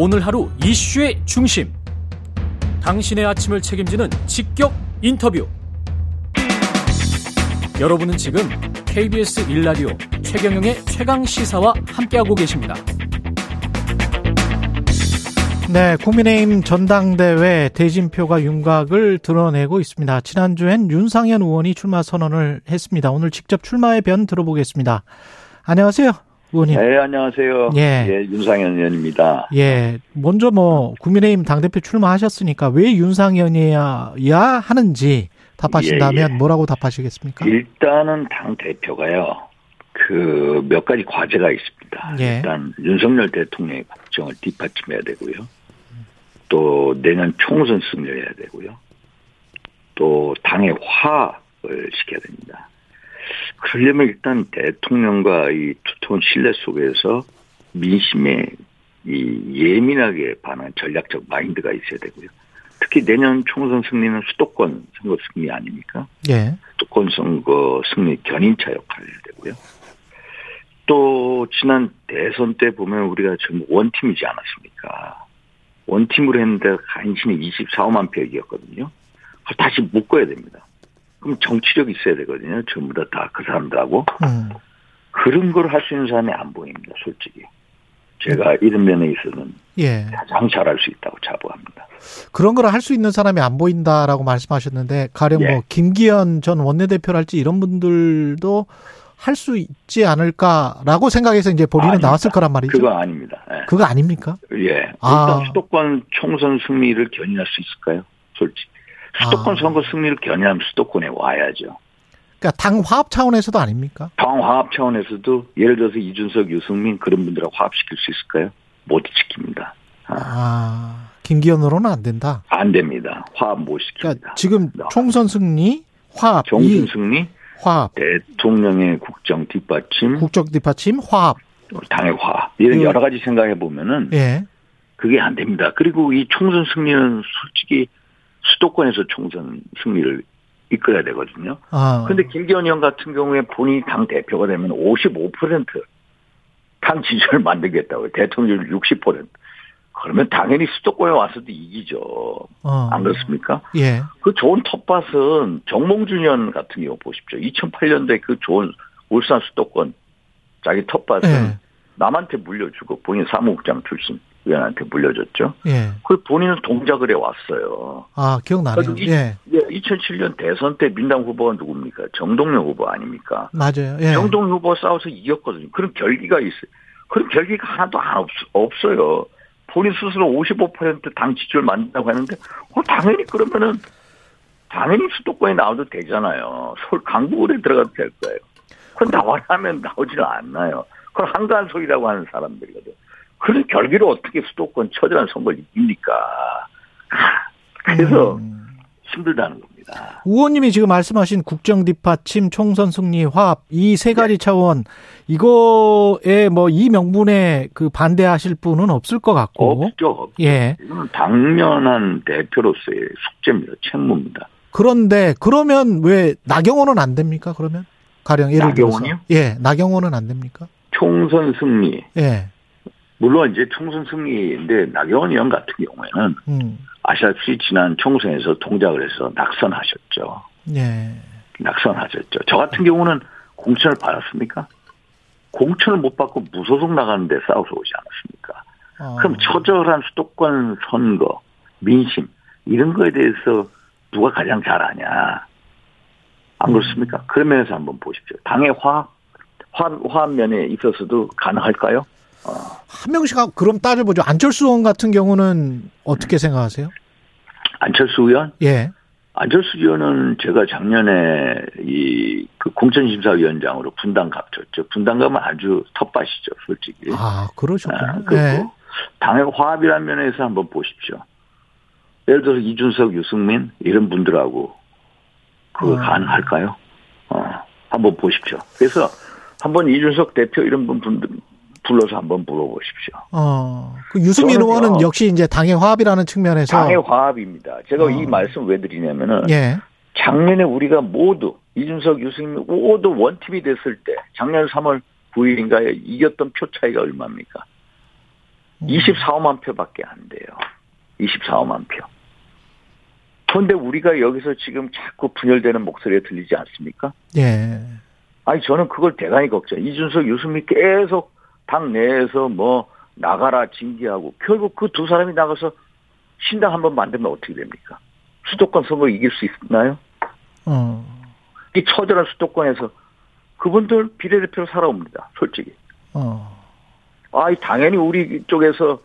오늘 하루 이슈의 중심. 당신의 아침을 책임지는 직격 인터뷰. 여러분은 지금 KBS 일라디오 최경영의 최강 시사와 함께하고 계십니다. 네, 국민의힘 전당대회 대진표가 윤곽을 드러내고 있습니다. 지난주엔 윤상현 의원이 출마 선언을 했습니다. 오늘 직접 출마의 변 들어보겠습니다. 안녕하세요, 의원님. 네, 안녕하세요. 예. 예, 윤상현 의원입니다. 예, 먼저 뭐 국민의힘 당대표 출마하셨으니까 왜 윤상현이야 하는지 답하신다면 예, 예. 뭐라고 답하시겠습니까? 일단은 당 대표가요. 그 몇 가지 과제가 있습니다. 예. 일단 윤석열 대통령의 국정을 뒷받침해야 되고요. 또 내년 총선 승리를 해야 되고요. 또 당의 화합을 시켜야 됩니다. 그러려면 일단 대통령과 이 두터운 신뢰 속에서 민심에 이 예민하게 반한 전략적 마인드가 있어야 되고요. 특히 내년 총선 승리는 수도권 선거 승리 아닙니까? 예, 수도권 선거 승리 견인차 역할을 해야 되고요. 또 지난 대선 때 보면 우리가 전부 원팀이지 않았습니까? 원팀으로 했는데 간신히 24만 표 이겼거든요. 그걸 다시 묶어야 됩니다. 그럼 정치력이 있어야 되거든요. 전부 다 다 그 사람들하고. 음, 그런 걸 할 수 있는 사람이 안 보입니다. 솔직히. 제가 이런 면에 있어서는 예. 가장 잘할 수 있다고 자부합니다. 그런 걸 할 수 있는 사람이 안 보인다라고 말씀하셨는데 가령 예. 뭐 김기현 전 원내대표랄지 이런 분들도 할 수 있지 않을까라고 생각해서 이제 본인은 아닙니다. 나왔을 거란 말이죠. 그거 아닙니다. 예. 그거 아닙니까? 예. 일단 아. 수도권 총선 승리를 견인할 수 있을까요? 솔직히. 수도권 아. 선거 승리를 견인하면 수도권에 와야죠. 그러니까 당 화합 차원에서도 아닙니까? 당 화합 차원에서도 예를 들어서 이준석, 유승민 그런 분들하고 화합시킬 수 있을까요? 못 지킵니다. 아, 아, 김기현으로는 안 된다. 안 됩니다. 화합 못 시킵니다. 그러니까 지금 총선 승리, 화합, 이 승리, 화합, 대통령의 국정 뒷받침, 국적 뒷받침, 화합. 당의 화합 이런 그- 여러 가지 생각해 보면은 예. 그게 안 됩니다. 그리고 이 총선 승리는 솔직히 수도권에서 총선 승리를 이끌어야 되거든요. 아. 근데 김기현 의원 같은 경우에 본인이 당 대표가 되면 55%당 지지를 만들겠다고요. 대통령률 60%. 그러면 당연히 수도권에 와서도 이기죠. 어. 안 그렇습니까? 예. 그 좋은 텃밭은 정몽준 의원 같은 경우 보십시오. 2008년도에 그 좋은 울산 수도권 자기 텃밭은 예. 남한테 물려주고 본인 사무국장 출신 의원한테 물려줬죠. 예. 그 본인은 동작을 해왔어요. 아, 기억나네요. 이- 예. 예, 2007년 대선 때 민당 후보가 누굽니까? 정동영 후보 아닙니까? 맞아요. 예. 정동영 후보 싸워서 이겼거든요. 그런 결기가 있어요. 그런 결기가 하나도 안 없, 없어요. 본인 스스로 55%당 지지를 만든다고 하는데, 어, 당연히 그러면은, 당연히 수도권에 나와도 되잖아요. 서울 강북을에 들어가도 될 거예요. 그건 나와라 하면 나오지는 않나요. 그건 한가한 소리라고 하는 사람들이거든. 그런 결기로 어떻게 수도권 처절한 선거를 이깁니까? 아, 그래서 음. 힘들다는 겁니다. 의원님이 지금 말씀하신 국정 뒷받침, 총선 승리, 화합 이 세 가지 네. 차원 이거에 뭐 이 명분에 그 반대하실 분은 없을 것 같고 없죠. 예 이거는 당연한 대표로서의 숙제입니다. 책무입니다. 그런데 그러면 왜 나경원은 안 됩니까? 그러면 가령 예를 들어서 나경원이요? 예 나경원은 안 됩니까? 총선 승리. 예 물론 이제 총선 승리인데 나경원 의원 같은 경우에는 음. 아시다시피 지난 총선에서 동작을 해서 낙선하셨죠. 예. 낙선하셨죠. 저 같은 경우는 공천을 받았습니까? 공천을 못 받고 무소속 나가는데 싸워서 오지 않았습니까? 어. 그럼 처절한 수도권 선거, 민심 이런 거에 대해서 누가 가장 잘 아냐? 안 그렇습니까? 그런 면에서 한번 보십시오. 당의 화합, 화합, 화합 면에 있어서도 가능할까요? 한 명씩 하- 그럼 따져보죠. 안철수 의원 같은 경우는 어떻게 생각하세요? 안철수 의원? 예. 안철수 의원은 제가 작년에 이 그 공천심사위원장으로 분당 갑쳤죠. 분당 가면 아주 텃밭이죠, 솔직히. 아 아, 그러셨군요. 그리고 예. 당의 화합이라는 면에서 한번 보십시오. 예를 들어서 이준석, 유승민 이런 분들하고 그거 어. 가능할까요? 어, 한번 보십시오. 그래서 한번 이준석 대표 이런 분 분들 불러서 한번 물어보십시오. 어, 그 유승민. 의원은 역시 이제 당의 화합이라는 측면에서 당의 화합입니다. 제가 어. 이 말씀 왜 드리냐면은 예. 작년에 우리가 모두 이준석, 유승민 모두 원팀이 됐을 때 작년 3월 9일인가에 이겼던 표 차이가 얼마입니까? 24만 표밖에 안 돼요. 24만 표. 그런데 우리가 여기서 지금 자꾸 분열되는 목소리가 들리지 않습니까? 예. 아니 저는 그걸 대단히 걱정. 이준석, 유승민 계속 당 내에서 뭐 나가라 징계하고 결국 그 두 사람이 나가서 신당 한 번 만들면 어떻게 됩니까? 수도권 선거 이길 수 있나요? 어. 이 처절한 수도권에서 그분들 비례대표로 살아옵니다. 솔직히. 어. 아, 당연히 우리 쪽에서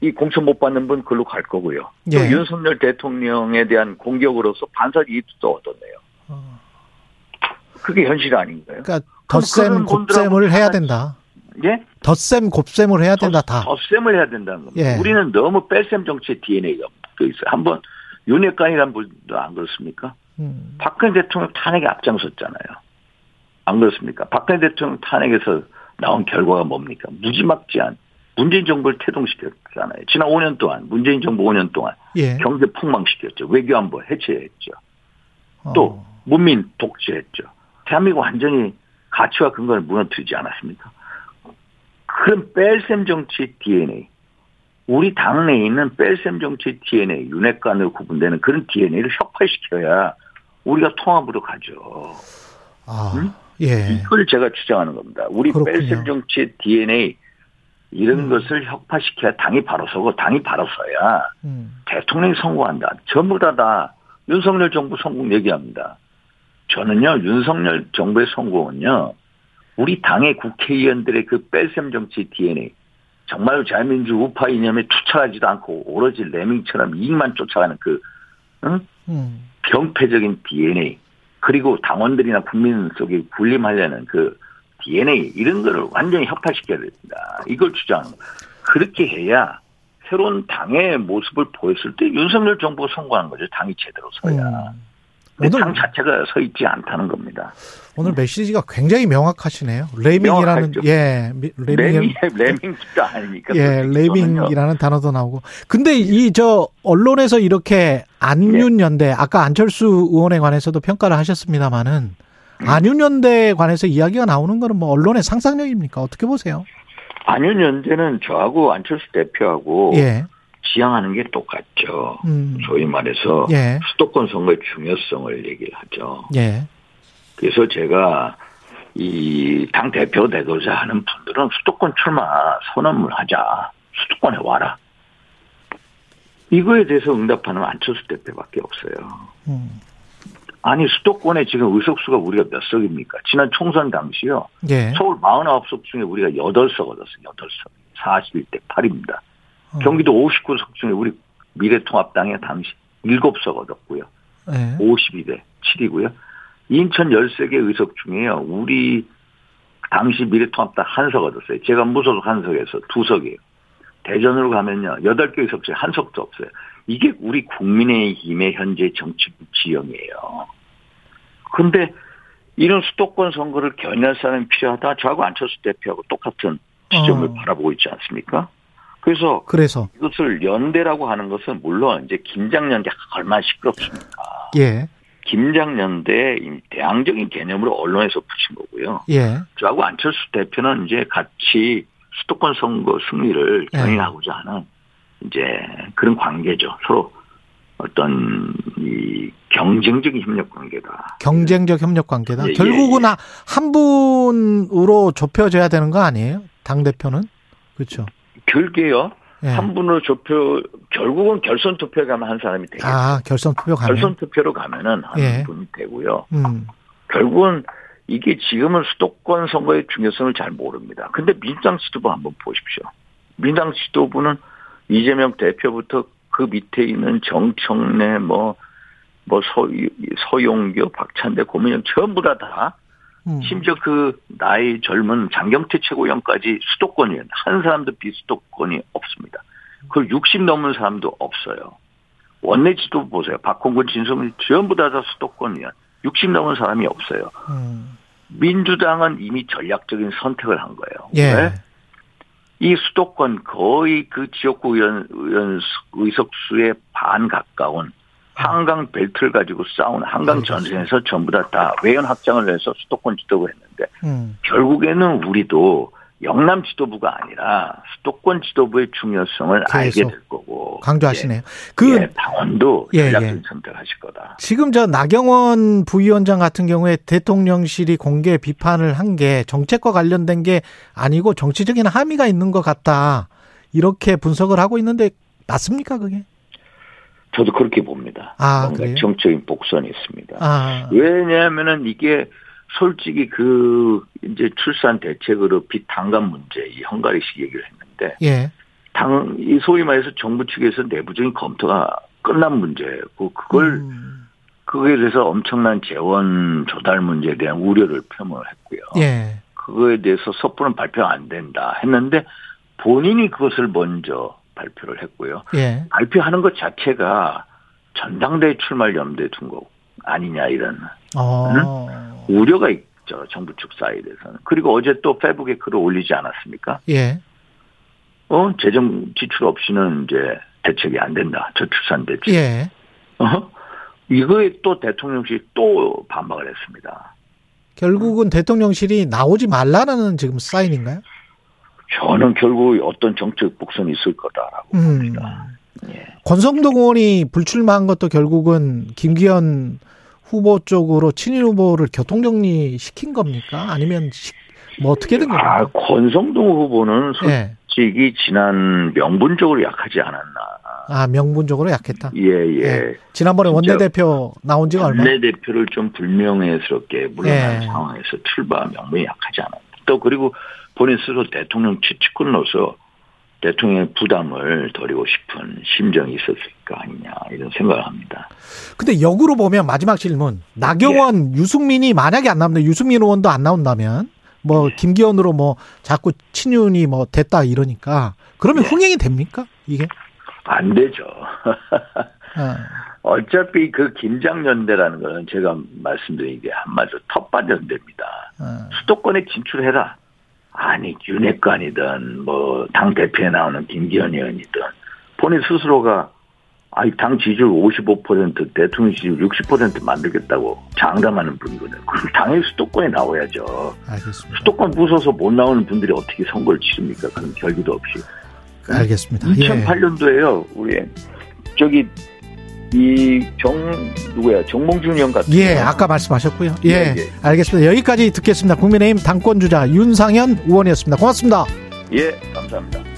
이 공천 못 받는 분 글로 갈 거고요. 또 예. 윤석열 대통령에 대한 공격으로서 반사 이익도 얻었네요. 어. 그게 현실 아닌가요? 그러니까 덧셈 곱셈을 해야 다 된다. 예? 덧셈 곱셈을 해야 된다 다. 덧셈을 해야 된다는 겁니다. 예. 우리는 너무 뺄셈 정치의 DNA가 또 있어요. 한번 윤핵관이란 분도 안 그렇습니까? 음. 박근혜 대통령 탄핵에 앞장섰잖아요. 안 그렇습니까? 박근혜 대통령 탄핵에서 나온 결과가 뭡니까? 무지막지한 문재인 정부를 태동시켰잖아요. 지난 5년 동안 문재인 정부 5년 동안 예. 경제 폭망시켰죠. 외교안보 해체했죠. 어. 또 문민 독재했죠. 대한민국 완전히 가치와 근거를 무너뜨리지 않았습니까? 그런 뺄셈 정치 DNA, 우리 당내에 있는 뺄셈 정치 DNA, 윤핵관으로 구분되는 그런 DNA를 혁파시켜야 우리가 통합으로 가죠. 아. 음? 예. 이걸 제가 주장하는 겁니다. 우리 그렇군요. 뺄셈 정치의 DNA 이런 음. 것을 혁파시켜야 당이 바로 서고 당이 바로 서야 음. 대통령이 성공한다. 전부 다 다 윤석열 정부 성공 얘기합니다. 저는요 윤석열 정부의 성공은요 우리 당의 국회의원들의 그 뺄셈 정치 DNA 정말 자유민주 우파 이념에 투철하지도 않고 오로지 레밍처럼 이익만 쫓아가는 그 응? 음. 병폐적인 DNA 그리고 당원들이나 국민 속에 군림하려는 그 DNA 이런 거를 완전히 혁파시켜야 됩니다. 이걸 주장하는 거예요. 그렇게 해야 새로운 당의 모습을 보였을 때 윤석열 정부가 성공한 거죠. 당이 제대로 서야. 음. 오늘- 당 자체가 서 있지 않다는 겁니다. 오늘 메시지가 굉장히 명확하시네요. 레밍이라는 명확하죠. 예, 미- 레밍 레밍, 레밍도 아니니까. 예. 레밍이라는 단어도 나오고. 근데 이 저 언론에서 이렇게 안윤연대 아까 안철수 의원에 관해서도 평가를 하셨습니다마는 음. 안윤연대에 관해서 이야기가 나오는 거는 뭐 언론의 상상력입니까? 어떻게 보세요? 안윤연대는 저하고 안철수 대표하고 예. 지향하는 게 똑같죠. 음. 소위 말해서 예. 수도권 선거의 중요성을 얘기를 하죠. 예. 그래서 제가 이 당 대표 되고자 하는 분들은 수도권 출마 선언을 하자. 수도권에 와라. 이거에 대해서 응답하는 안철수 대표밖에 없어요. 음. 아니 수도권에 지금 의석수가 우리가 몇 석입니까? 지난 총선 당시요. 예. 서울 49석 중에 우리가 8석 얻었어요. 8석. 41대 8입니다. 어. 경기도 59 석 중에 우리 미래통합당에 당시 7석 얻었고요. 예. 52대 7이고요. 인천 13개 의석 중에요. 우리 당시 미래통합당 한 석 얻었어요. 제가 무소속 한 석에서 두 석이에요. 대전으로 가면요. 8개 의석 중에 한 석도 없어요. 이게 우리 국민의힘의 현재 정치 지형이에요. 근데 이런 수도권 선거를 견인할 사람이 필요하다. 저하고 안철수 대표하고 똑같은 지점을 어. 바라보고 있지 않습니까? 그래서 그래서 이것을 연대라고 하는 것은 물론 이제 김장연대가 얼마나 시끄럽습니까? 예. 김장연대 이 대항적인 개념으로 언론에서 붙인 거고요. 예. 저하고 안철수 대표는 이제 같이 수도권 선거 승리를 네. 견인하고자 하는 이제 그런 관계죠. 서로 어떤 이 경쟁적인 협력 관계다. 경쟁적 협력 관계다. 예, 예, 결국은 예. 아- 한 분으로 좁혀져야 되는 거 아니에요? 당 대표는 그렇죠. 결계요. 예. 한 분으로 좁혀 결국은 결선 투표에 가면 한 사람이 되겠죠. 아 결선 투표 가면. 결선 투표로 가면은 한 예. 분이 되고요. 음. 결국은 이게 지금은 수도권 선거의 중요성을 잘 모릅니다. 근데 민주당 지도부 한번 보십시오. 민주당 지도부는 이재명 대표부터 그 밑에 있는 정청래 뭐, 뭐 서, 서용교, 박찬대, 고민영 전부 다 다, 음. 심지어 그 나이 젊은 장경태 최고위원까지 수도권이에요. 한 사람도 비수도권이 없습니다. 그60 넘은 사람도 없어요. 원내 지도부 보세요. 박홍근, 진성민 전부 다다 수도권이야. 60 넘은 사람이 없어요. 음. 민주당은 이미 전략적인 선택을 한 거예요. 예. 왜? 이 수도권 거의 그 지역구 의원, 의원 의석수의 반 가까운 한강 벨트를 가지고 싸우는 한강. 전선에서 전부 다, 다 외연 확장을 해서 수도권 지도를 했는데 음. 결국에는 우리도 영남 지도부가 아니라 수도권 지도부의 중요성을 알게 될 거고 강조하시네요. 예, 그 예, 당원도 예, 전략적인 예. 선택하실 거다. 지금 저 나경원 부위원장 같은 경우에 대통령실이 공개 비판을 한 게 정책과 관련된 게 아니고 정치적인 함의가 있는 것 같다. 이렇게 분석을 하고 있는데 맞습니까 그게? 저도 그렇게 봅니다. 아, 뭔가? 정적인 복선이 있습니다. 아, 왜냐하면은 이게 솔직히 그 이제 출산 대책으로 빚 당감 문제 이 헝가리식 얘기를 했는데 예, 당 이 소위 말해서 정부 측에서 내부적인 검토가 끝난 문제고 그걸 음, 그거에 대해서 엄청난 재원 조달 문제에 대한 우려를 표명했고요. 예, 그거에 대해서 섣부른 발표가 안 된다 했는데 본인이 그것을 먼저 발표를 했고요. 예, 발표하는 것 자체가 전당대회 출마를 염두에 둔 거 아니냐 이런 어, 우려가 있죠 정부 측 사이드에서는 그리고 어제 또 페북에 글을 올리지 않았습니까? 예, 어 재정 지출 없이는 이제 대책이 안 된다 저출산 대책. 예, 어? 이거에 또 대통령실이 또 반박을 했습니다. 결국은 대통령실이 나오지 말라는 지금 사인인가요? 저는 결국 어떤 정책 복선이 있을 거다라고 음. 봅니다. 예. 권성동 의원이 불출마한 것도 결국은 김기현 후보 쪽으로 친일 후보를 교통정리 시킨 겁니까? 아니면 시- 뭐 어떻게 된 겁니까? 아 권성동 후보는 예. 솔직히 지난 명분적으로 약하지 않았나. 아, 명분적으로 약했다. 예, 예. 예. 지난번에 원내대표 나온 지가 얼마? 원내대표를 좀 불명예스럽게 물러난 예. 상황에서 출마 명분이 약하지 않았다. 또 그리고 본인 스스로 대통령 취직군으로서 대통령의 부담을 덜이고 싶은 심정이 있었을 거 아니냐 이런 생각을 합니다. 근데 역으로 보면 마지막 질문. 나경원, 예. 유승민이 만약에 안 나온다. 유승민 의원도 안 나온다면 뭐 예. 김기현으로 뭐 자꾸 친윤이 뭐 됐다 이러니까 그러면 예. 흥행이 됩니까? 이게? 안 되죠. 아, 어차피 그 김장연대라는 거는 제가 말씀드린 게 한마디로 텃밭연대입니다. 아, 수도권에 진출해라. 아니 윤핵관이든 뭐 당 대표에 나오는 김기현 의원이든 본인 스스로가 아니 당 지지율 55% 대통령 지지율 60% 만들겠다고 장담하는 분이거든요. 그럼 당연히 수도권에 나와야죠. 알겠습니다. 수도권 부숴서 못 나오는 분들이 어떻게 선거를 치릅니까? 그런 결기도 없이. 알겠습니다. 예. 2008년도에요. 우리 저기 이 정 누구야 정몽준 의원 같은 예, 아까 말씀하셨고요. 예, 예, 예. 알겠습니다. 여기까지 듣겠습니다. 국민의힘 당권 주자 윤상현 의원이었습니다. 고맙습니다. 예 감사합니다.